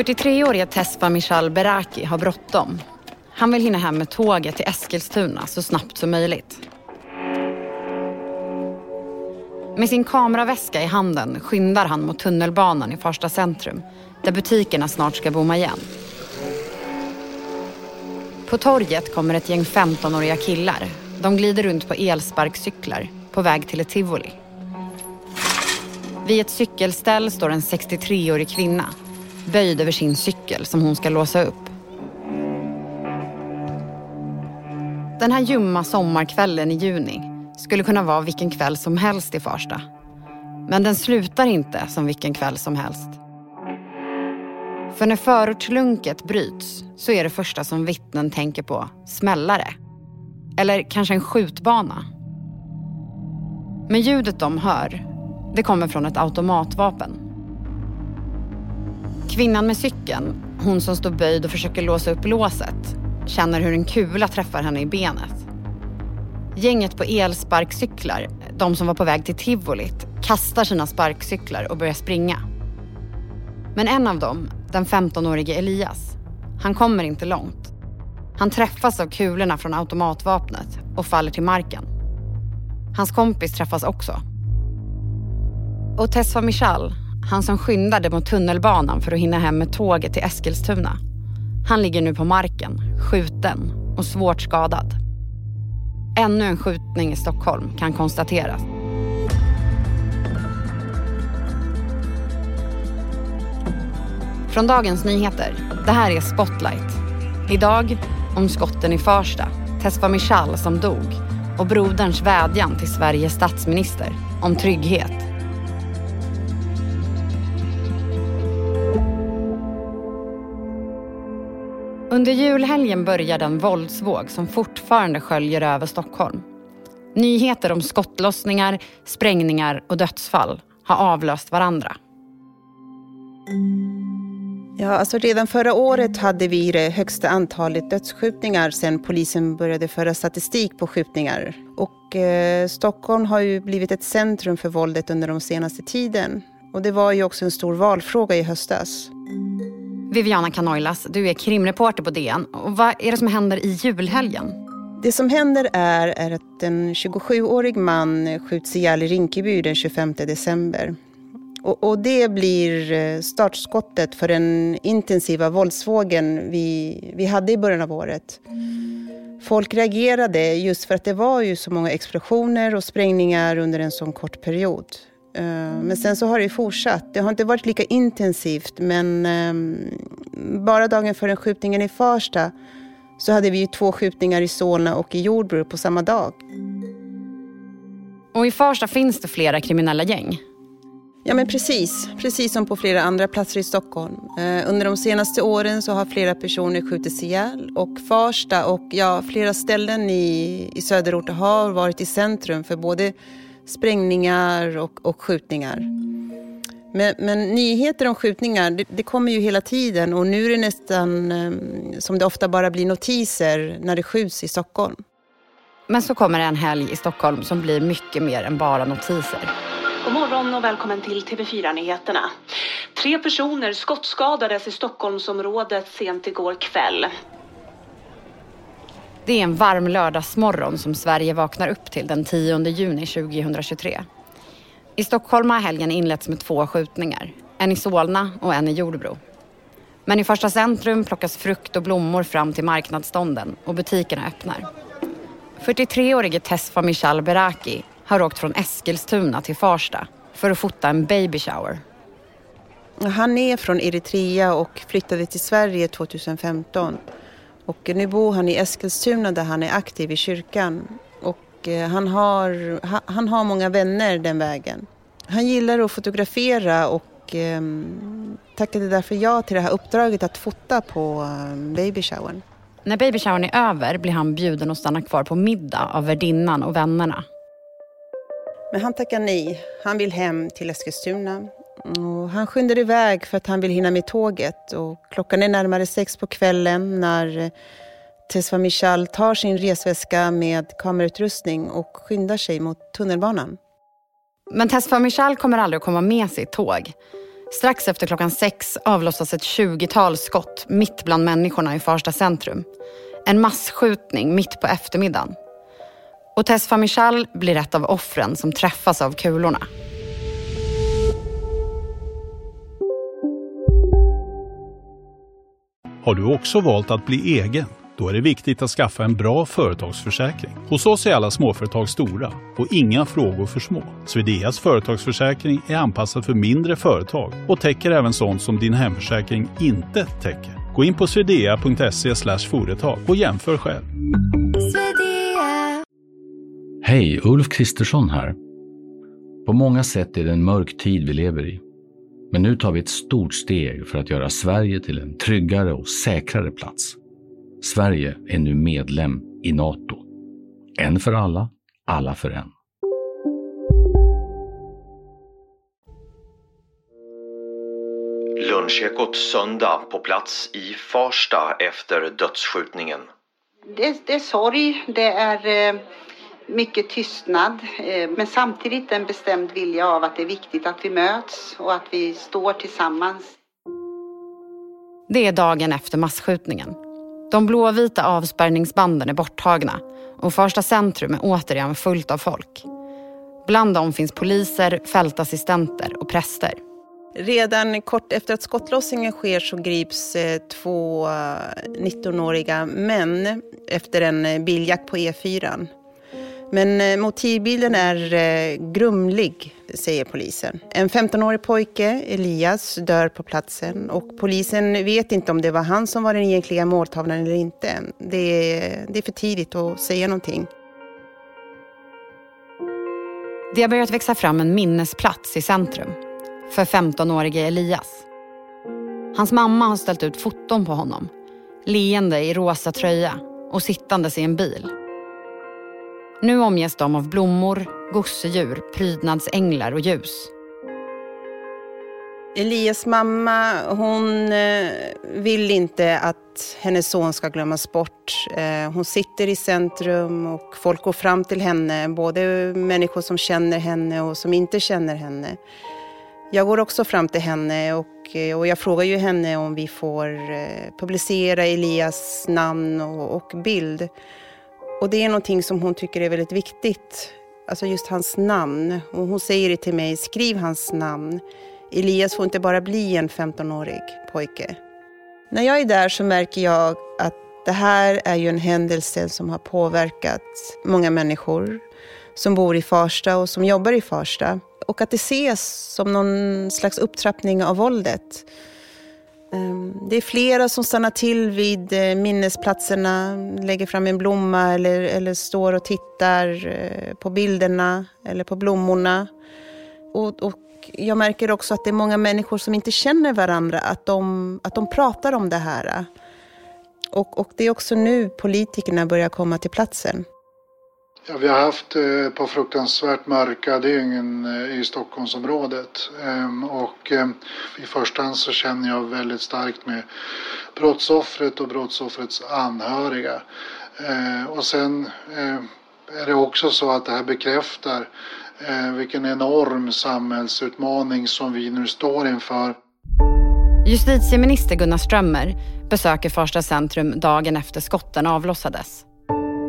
43-åriga Tesfa Michal Beraki har bråttom. Han vill hinna hem med tåget till Eskilstuna så snabbt som möjligt. Med sin kameraväska i handen skyndar han mot tunnelbanan i Farsta centrum där butikerna snart ska bomma igen. På torget kommer ett gäng 15-åriga killar. De glider runt på elsparkcyklar på väg till ett tivoli. Vid ett cykelställ står en 63-årig kvinna böjd över sin cykel som hon ska låsa upp. Den här ljumma sommarkvällen i juni skulle kunna vara vilken kväll som helst i Farsta. Men den slutar inte som vilken kväll som helst. För när förortslunket bryts så är det första som vittnen tänker på smällare. Eller kanske en skjutbana. Men ljudet de hör, det kommer från ett automatvapen. Kvinnan med cykeln, hon som står böjd och försöker låsa upp låset, känner hur en kula träffar henne i benet. Gänget på elsparkcyklar, de som var på väg till tivolit, kastar sina sparkcyklar och börjar springa. Men en av dem, den 15-årige Elias, han kommer inte långt. Han träffas av kulorna från automatvapnet och faller till marken. Hans kompis träffas också. Och Tessa Michal, han som skyndade mot tunnelbanan för att hinna hem med tåget till Eskilstuna. Han ligger nu på marken, skjuten och svårt skadad. Ännu en skjutning i Stockholm kan konstateras. Från Dagens Nyheter. Det här är Spotlight. Idag om skotten i Farsta, Tesfa Michal som dog och broderns vädjan till Sveriges statsminister om trygghet. Under julhelgen började en våldsvåg som fortfarande sköljer över Stockholm. Nyheter om skottlossningar, sprängningar och dödsfall har avlöst varandra. Ja, alltså redan förra året hade vi det högsta antalet dödsskjutningar sedan polisen började föra statistik på skjutningar. Och eh, Stockholm har ju blivit ett centrum för våldet under de senaste tiden. Och det var ju också en stor valfråga i höstas. Viviana Canoilas, du är krimreporter på DN. Och vad är det som händer i julhelgen? Det som händer är, är att en 27-årig man skjuts ihjäl i Rinkeby den 25 december. Och, och, det blir eh, startskottet för den intensiva våldsvågen vi, vi hade i början av året. Folk reagerade just för att det var ju så många explosioner och sprängningar under en sån kort period. Eh, men sen så har det fortsatt. Det har inte varit lika intensivt men ehm, bara dagen före skjutningen i Farsta så hade vi ju två skjutningar i Solna och i Jordbro på samma dag. Och i Farsta finns det flera kriminella gäng. Ja men precis, precis som på flera andra platser i Stockholm. Eh, under de senaste åren så har flera personer skjutits ihjäl och Farsta och ja, flera ställen i, i söderort har varit i centrum för både sprängningar och, och skjutningar. Men, men, nyheter om skjutningar, det, det, kommer ju hela tiden och nu är det nästan eh, som det ofta bara blir notiser när det skjuts i Stockholm. Men så kommer det en helg i Stockholm som blir mycket mer än bara notiser. God morgon och välkommen till TV4-nyheterna. Tre personer skottskadades i Stockholmsområdet sent igår kväll. Det är en varm lördagsmorgon som Sverige vaknar upp till den 10 juni 2023. I Stockholm har helgen inletts med två skjutningar. En i Solna och en i Jordbro. Men i första centrum plockas frukt och blommor fram till marknadsstånden och butikerna öppnar. 43-årige Tesfa Michal Beraki har åkt från Eskilstuna till Farsta för att fota en baby shower. Han är från Eritrea och flyttade till Sverige 2015. Och nu bor han i Eskilstuna där han är aktiv i kyrkan. Och eh, han har, han har många vänner den vägen. Han gillar att fotografera och eh, tackade därför ja till det här uppdraget att fota på eh, babyshowern. När babyshowern är över blir han bjuden att stanna kvar på middag av värdinnan och vännerna. Men han tackar nej. Han vill hem till Eskilstuna. Och han skyndar iväg för att han vill hinna med tåget. Och klockan är närmare sex på kvällen när eh, Tesfa Michal tar sin resväska med kamerautrustning och skyndar sig mot tunnelbanan. Men Tesfa Michal kommer aldrig att komma med sitt tåg. Strax efter klockan sex avlossas ett tjugotal skott mitt bland människorna i Farsta centrum. En massskjutning mitt på eftermiddagen. Och Tess Michal blir ett av offren som träffas av kulorna. Har du också valt att bli egen? Då är det viktigt att skaffa en bra företagsförsäkring. Hos oss är alla småföretag stora och inga frågor för små. Swedeas företagsförsäkring är anpassad för mindre företag och täcker även sånt som din hemförsäkring inte täcker. Gå in på swedea.se företag och jämför själv. Hej, Ulf Kristersson här. På många sätt är det en mörk tid vi lever i. Men nu tar vi ett stort steg för att göra Sverige till en tryggare och säkrare plats. Sverige är nu medlem i Nato. En för alla, alla för en. Lunchekot söndag på plats i Farsta efter dödsskjutningen. Det, det är sorg, det är eh, mycket tystnad eh, men samtidigt en bestämd vilja av att det är viktigt att vi möts och att vi står tillsammans. Det är dagen efter massskjutningen. De blåvita avspärrningsbanden är borttagna och Farsta centrum är återigen fullt av folk. Bland dem finns poliser, fältassistenter och präster. Redan kort efter att skottlossningen sker så grips eh, två 19-åriga män efter en biljakt på E4. Men eh, motivbilden är eh, grumlig, säger polisen. En 15-årig pojke, Elias, dör på platsen och polisen vet inte om det var han som var den egentliga måltavlan eller inte. Det är, det är för tidigt att säga någonting. Det har börjat växa fram en minnesplats i centrum för 15-årige Elias. Hans mamma har ställt ut foton på honom, leende i rosa tröja och sittandes i en bil. Nu omges de av blommor, gosedjur, prydnadsänglar och ljus. Elias mamma, hon eh, vill inte att hennes son ska glömmas bort. Eh, hon sitter i centrum och folk går fram till henne, både människor som känner henne och som inte känner henne. Jag går också fram till henne och, eh, och jag frågar ju henne om vi får publicera Elias namn och, och bild. Och det är någonting som hon tycker är väldigt viktigt. Alltså just hans namn. Och hon säger det till mig, skriv hans namn. Elias får inte bara bli en 15-årig pojke. När jag är där så märker jag att det här är ju en händelse som har påverkat många människor som bor i Farsta och som jobbar i Farsta. Och att det ses som någon slags upptrappning av våldet. Ehm, det är flera som stannar till vid eh, minnesplatserna, lägger fram en blomma eller, eller står och tittar eh, på bilderna eller på blommorna. Och, och, jag märker också att det är många människor som inte känner varandra, att de, att de pratar om det här. Och, och det är också nu politikerna börjar komma till platsen. Ja, vi har haft ett eh, par fruktansvärt mörka dygn eh, i Stockholmsområdet. Ehm, och eh, i första hand så känner jag väldigt starkt med brottsoffret och brottsoffrets anhöriga. Ehm, och sen eh, är det också så att det här bekräftar eh, vilken enorm samhällsutmaning som vi nu står inför. Justitieminister Gunnar Strömmer besöker Farsta centrum dagen efter skotten avlossades.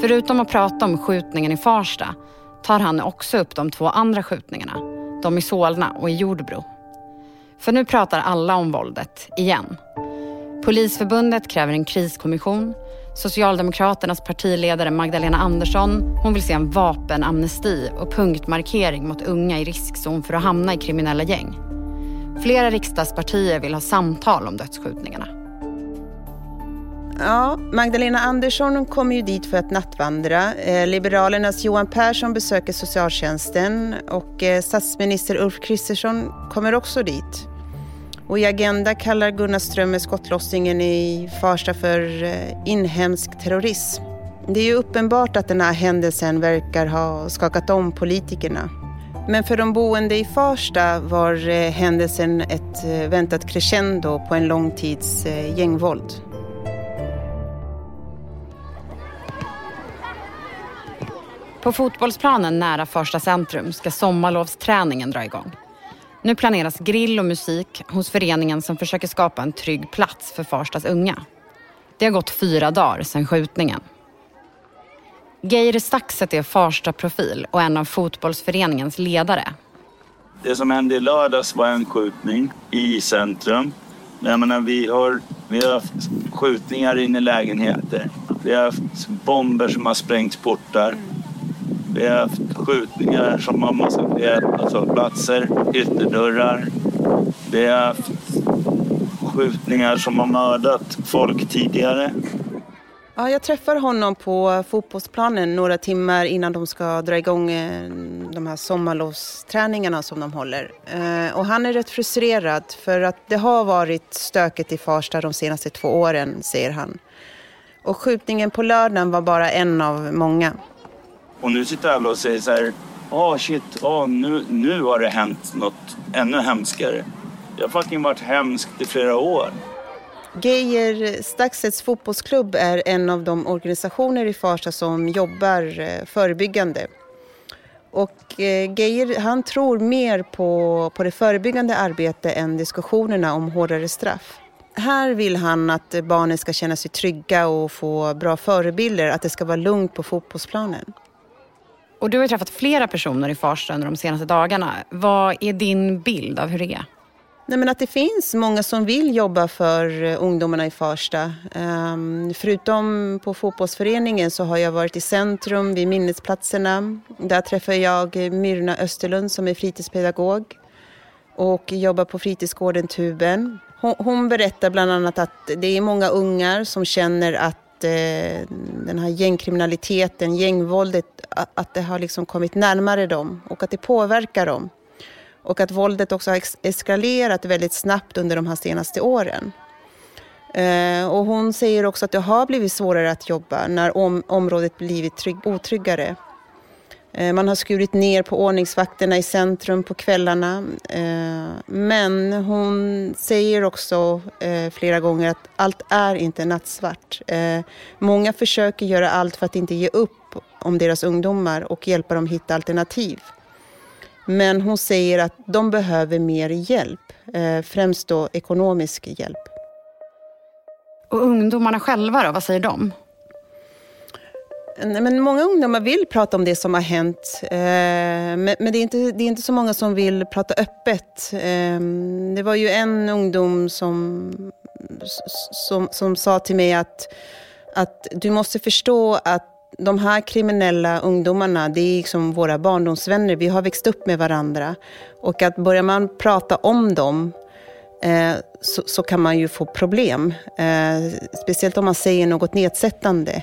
Förutom att prata om skjutningen i Farsta tar han också upp de två andra skjutningarna. De i Solna och i Jordbro. För nu pratar alla om våldet, igen. Polisförbundet kräver en kriskommission. Socialdemokraternas partiledare Magdalena Andersson hon vill se en vapenamnesti och punktmarkering mot unga i riskzon för att hamna i kriminella gäng. Flera riksdagspartier vill ha samtal om dödsskjutningarna. Ja, Magdalena Andersson kommer ju dit för att nattvandra. Eh, Liberalernas Johan Persson besöker socialtjänsten och eh, statsminister Ulf Kristersson kommer också dit. Och i Agenda kallar Gunnar Strömmer skottlossningen i Farsta för eh, inhemsk terrorism. Det är ju uppenbart att den här händelsen verkar ha skakat om politikerna. Men för de boende i Farsta var eh, händelsen ett eh, väntat crescendo på en lång tids eh, gängvåld. På fotbollsplanen nära Farsta centrum ska sommarlovsträningen dra igång. Nu planeras grill och musik hos föreningen som försöker skapa en trygg plats för Farstas unga. Det har gått fyra dagar sedan skjutningen. Geir Staxet är Farsta-profil och en av fotbollsföreningens ledare. Det som hände i lördags var en skjutning i centrum. Jag menar, vi, har, vi har haft skjutningar in i lägenheter. Vi har haft bomber som har sprängt portar. Vi har haft skjutningar som har massakrerat alltså platser, ytterdörrar. Vi har haft skjutningar som har mördat folk tidigare. Ja, jag träffar honom på fotbollsplanen några timmar innan de ska dra igång eh, de här sommarlovsträningarna som de håller. Eh, och han är rätt frustrerad för att det har varit stökigt i Farsta de senaste två åren, säger han. Och skjutningen på lördagen var bara en av många. Och nu sitter alla och säger så här, åh oh shit, oh, nu, nu har det hänt något ännu hemskare. Det har fucking varit hemskt i flera år. Geijer Staxets fotbollsklubb är en av de organisationer i Farsta som jobbar eh, förebyggande. Och eh, Geijer han tror mer på, på det förebyggande arbetet än diskussionerna om hårdare straff. Här vill han att barnen ska känna sig trygga och få bra förebilder, att det ska vara lugnt på fotbollsplanen. Och du har träffat flera personer i Farsta under de senaste dagarna. Vad är din bild av hur det är? Nej, men att det finns många som vill jobba för eh, ungdomarna i Farsta. Um, förutom på fotbollsföreningen så har jag varit i centrum vid minnesplatserna. Där träffar jag Myrna Österlund som är fritidspedagog och jobbar på fritidsgården Tuben. Hon, hon berättar bland annat att det är många ungar som känner att Eh, den här gängkriminaliteten, gängvåldet, att, det har liksom kommit närmare dem och att det påverkar dem. Och att våldet också har eskalerat väldigt snabbt under de här senaste åren. Eh, och hon säger också att det har blivit svårare att jobba när om, området blivit trygg, otryggare. Eh, man har skurit ner på ordningsvakterna i centrum på kvällarna. Eh, men hon säger också eh, flera gånger att allt är inte nattsvart. Många försöker göra allt för att inte ge upp om deras ungdomar och hjälpa dem hitta alternativ. Men hon säger att de behöver mer hjälp, främst då ekonomisk hjälp. Och ungdomarna själva då, vad säger de? Men många ungdomar vill prata om det som har hänt. Eh, men det är, inte, det är inte så många som vill prata öppet. Eh, det var ju en ungdom som, som, som sa till mig att, att du måste förstå att de här kriminella ungdomarna, det är liksom våra barndomsvänner. Vi har växt upp med varandra. Och att börjar man prata om dem eh, så, så, kan man ju få problem. Eh, speciellt om man säger något nedsättande.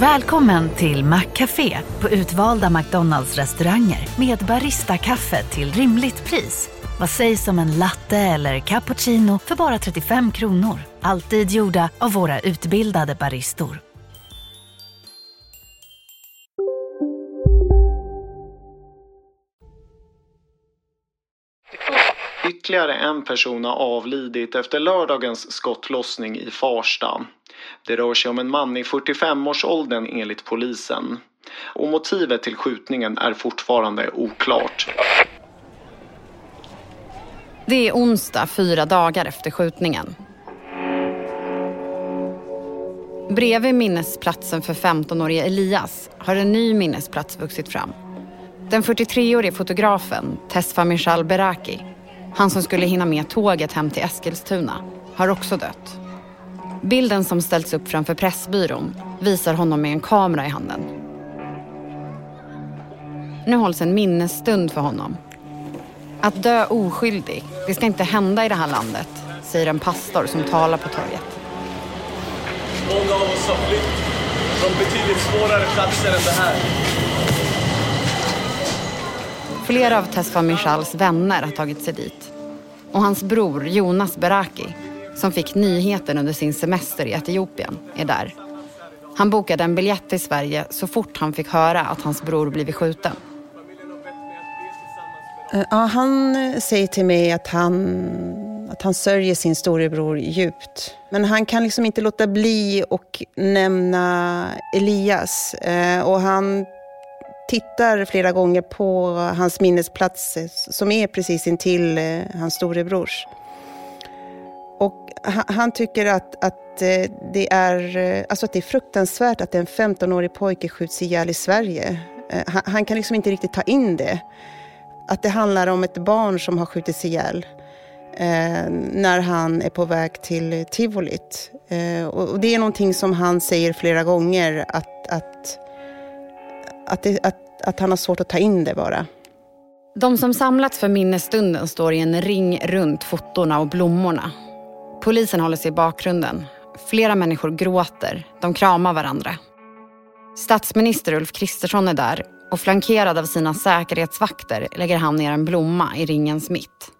Välkommen till Maccafé på utvalda McDonalds restauranger med Baristakaffe till rimligt pris. Vad sägs om en latte eller cappuccino för bara 35 kronor? Alltid gjorda av våra utbildade baristor. Ytterligare en person har avlidit efter lördagens skottlossning i Farsta. Det rör sig om en man i 45-årsåldern enligt polisen. Och motivet till skjutningen är fortfarande oklart. Det är onsdag, fyra dagar efter skjutningen. Bredvid minnesplatsen för 15-årige Elias har en ny minnesplats vuxit fram. Den 43-årige fotografen Tesfa Mishal Beraki, han som skulle hinna med tåget hem till Eskilstuna, har också dött. Bilden som ställts upp framför Pressbyrån visar honom med en kamera i handen. Nu hålls en minnesstund för honom. Att dö oskyldig, det ska inte hända i det här landet, säger en pastor som talar på torget. Många av oss har flytt från betydligt svårare platser än det här. Flera av Tesfa Michals vänner har tagit sig dit. Och hans bror Jonas Beraki, som fick nyheten under sin semester i Etiopien, är där. Han bokade en biljett till Sverige så fort han fick höra att hans bror blivit skjuten. Eh, ja, han eh, säger till mig att han, att han sörjer sin storebror djupt. Men han kan liksom inte låta bli att nämna Elias. Eh, och han tittar flera gånger på hans minnesplats som är precis intill hans storebrors. Och han tycker att, att, eh, det är, eh, alltså att det är fruktansvärt att en 15-årig pojke skjuts ihjäl i Sverige. Eh, han, han kan liksom inte riktigt ta in det. Att det handlar om ett barn som har skjutits ihjäl eh, när han är på väg till tivolit. Eh, och, och, det är någonting som han säger flera gånger att, att, att, det, att, att han har svårt att ta in det bara. De som samlats för minnesstunden står i en ring runt fotona och blommorna. Polisen håller sig i bakgrunden. Flera människor gråter. De kramar varandra. Statsminister Ulf Kristersson är där och flankerad av sina säkerhetsvakter lägger han ner en blomma i ringens mitt.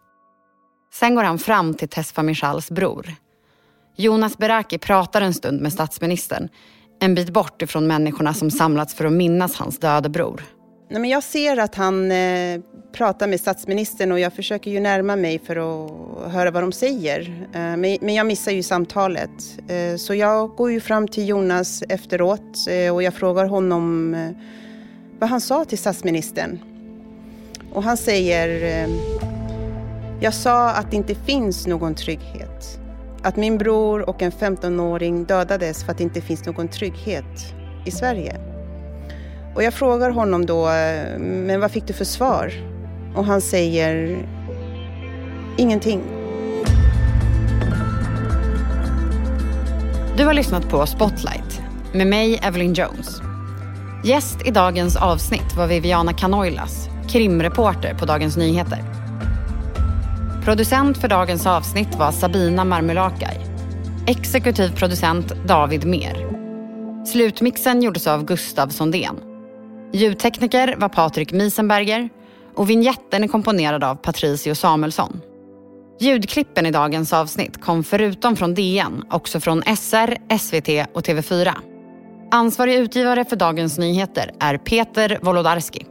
Sen går han fram till Tesfa Michals bror. Jonas Beraki pratar en stund med statsministern en bit bort ifrån människorna som samlats för att minnas hans döde bror. Nej, men jag ser att han eh, pratar med statsministern och jag försöker ju närma mig för att höra vad de säger. Eh, men, men, jag missar ju samtalet. Eh, så jag går ju fram till Jonas efteråt eh, och jag frågar honom eh, vad han sa till statsministern. Och han säger, eh, jag sa att det inte finns någon trygghet. Att min bror och en 15-åring dödades för att det inte finns någon trygghet i Sverige. Och jag frågar honom då, eh, men vad fick du för svar? Och han säger, ingenting. Du har lyssnat på Spotlight med mig, Evelyn Jones. Gäst i dagens avsnitt var Viviana Kanoilas, krimreporter på Dagens Nyheter. Producent för dagens avsnitt var Sabina Marmulakai. Exekutiv producent David Mer. Slutmixen gjordes av Gustav Sondén. Ljudtekniker var Patrik Miesenberger och vinjetten är komponerad av Patricio Samuelsson. Ljudklippen i dagens avsnitt kom förutom från DN också från SR, SVT och TV4. Ansvarig utgivare för Dagens Nyheter är Peter Wolodarski.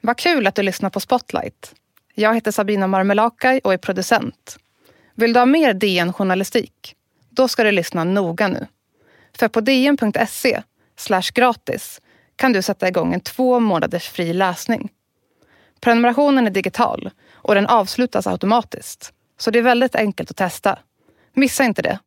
Vad kul att du lyssnar på Spotlight. Jag heter Sabina Marmelakai och är producent. Vill du ha mer DN-journalistik? Då ska du lyssna noga nu. För på dn.se gratis kan du sätta igång en två månaders fri läsning. Prenumerationen är digital och den avslutas automatiskt. Så det är väldigt enkelt att testa. Missa inte det.